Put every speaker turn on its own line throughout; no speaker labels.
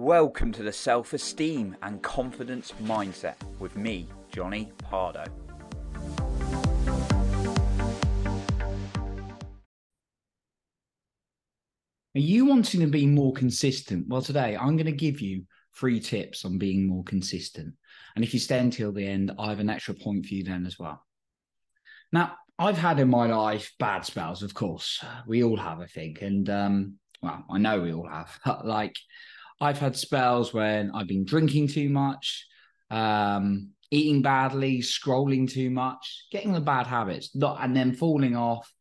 Welcome to the Self Esteem and Confidence Mindset with me, Johnny Pardo.
Are you wanting to be more consistent? Well, today I'm going to give you three tips on being more consistent. And if you stay until the end, I have an extra point for you then as well. Now, I've had in my life bad spells, of course. We all have, I think. And um, well, I know we all have. like I've had spells when I've been drinking too much, um, eating badly, scrolling too much, getting the bad habits, not and then falling off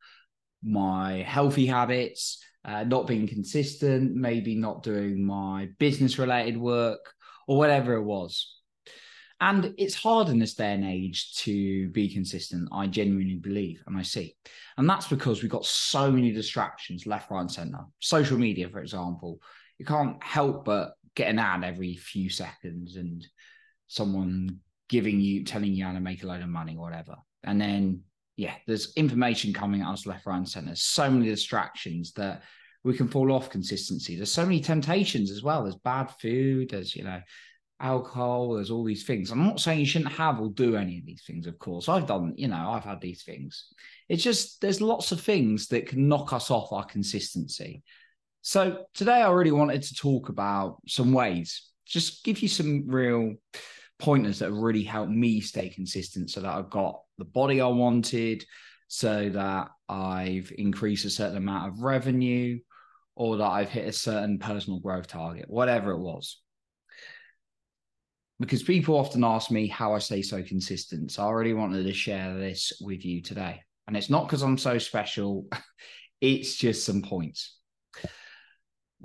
my healthy habits, uh, not being consistent, maybe not doing my business related work or whatever it was. And it's hard in this day and age to be consistent, I genuinely believe, and I see. And that's because we've got so many distractions left, right, and center. Social media, for example, you can't help but get an ad every few seconds and someone giving you, telling you how to make a load of money or whatever. And then, yeah, there's information coming at us left, right, and center. So many distractions that we can fall off consistency. There's so many temptations as well. There's bad food, there's, you know, alcohol, there's all these things. I'm not saying you shouldn't have or do any of these things, of course. I've done, you know, I've had these things. It's just there's lots of things that can knock us off our consistency. So today I really wanted to talk about some ways, just give you some real pointers that have really helped me stay consistent so that I've got the body I wanted, so that I've increased a certain amount of revenue, or that I've hit a certain personal growth target, whatever it was. Because people often ask me how I stay so consistent. So I really wanted to share this with you today. And it's not because I'm so special, it's just some points.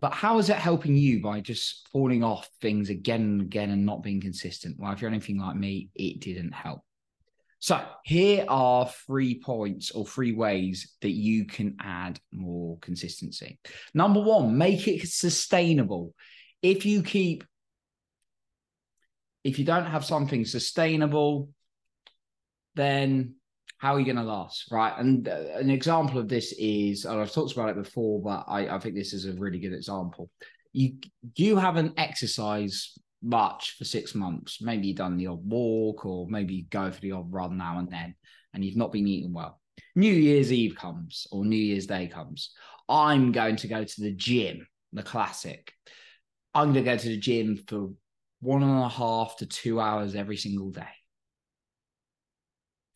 But how is it helping you by just falling off things again and again and not being consistent? Well, if you're anything like me, it didn't help. So here are three points or three ways that you can add more consistency. Number one, make it sustainable. If you keep, if you don't have something sustainable, then how are you going to last, right? And uh, an example of this is, and I've talked about it before, but I, I think this is a really good example. You you haven't exercised much for six months. Maybe you've done the odd walk, or maybe you go for the odd run now and then, and you've not been eating well. New Year's Eve comes, or New Year's Day comes. I'm going to go to the gym, the classic. I'm going to go to the gym for one and a half to two hours every single day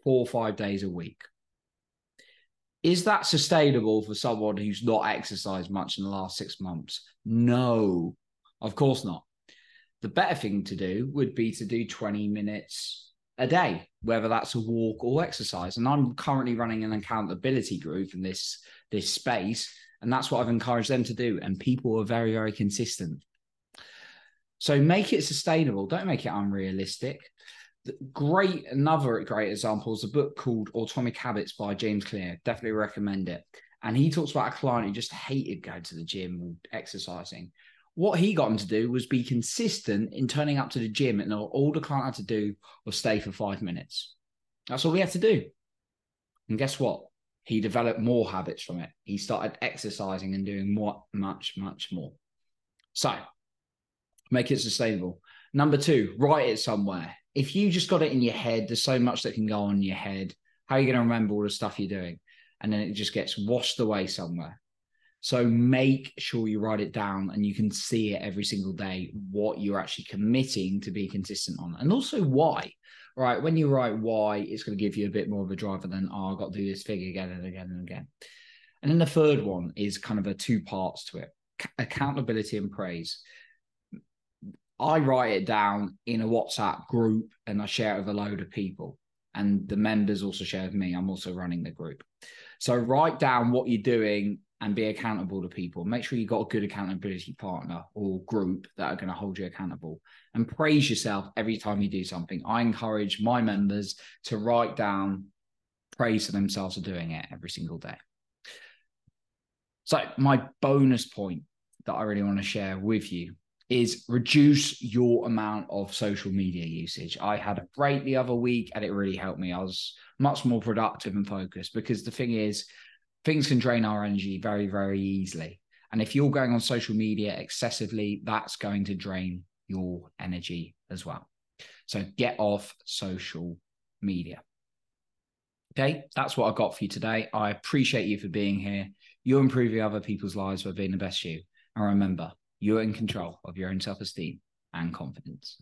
four or five days a week. Is that sustainable for someone who's not exercised much in the last six months? No, of course not. The better thing to do would be to do 20 minutes a day, whether that's a walk or exercise. And I'm currently running an accountability group in this this space, and that's what I've encouraged them to do. And people are very, very consistent. So make it sustainable. Don't make it unrealistic great another great example is a book called Atomic Habits by James Clear. Definitely recommend it. And he talks about a client who just hated going to the gym and exercising. What he got him to do was be consistent in turning up to the gym, and all the client had to do was stay for five minutes. That's all he had to do. And guess what? He developed more habits from it. He started exercising and doing more, much, much more. So make it sustainable. Number two, write it somewhere if you just got it in your head, there's so much that can go on in your head. How are you going to remember all the stuff you're doing? And then it just gets washed away somewhere. So make sure you write it down and you can see it every single day what you're actually committing to be consistent on. And also why. Right. When you write why, it's going to give you a bit more of a driver than, oh, I've got to do this thing again and again and again. And then the third one is kind of a two parts to it accountability and praise. I write it down in a WhatsApp group and I share it with a load of people. And the members also share with me. I'm also running the group. So write down what you're doing and be accountable to people. Make sure you've got a good accountability partner or group that are going to hold you accountable and praise yourself every time you do something. I encourage my members to write down praise for themselves for doing it every single day. So, my bonus point that I really want to share with you is reduce your amount of social media usage. I had a break the other week and it really helped me. I was much more productive and focused because the thing is, things can drain our energy very, very easily. And if you're going on social media excessively, that's going to drain your energy as well. So get off social media. Okay, that's what I got for you today. I appreciate you for being here. You're improving other people's lives by being the best you. And remember, you're in control of your own self esteem and confidence.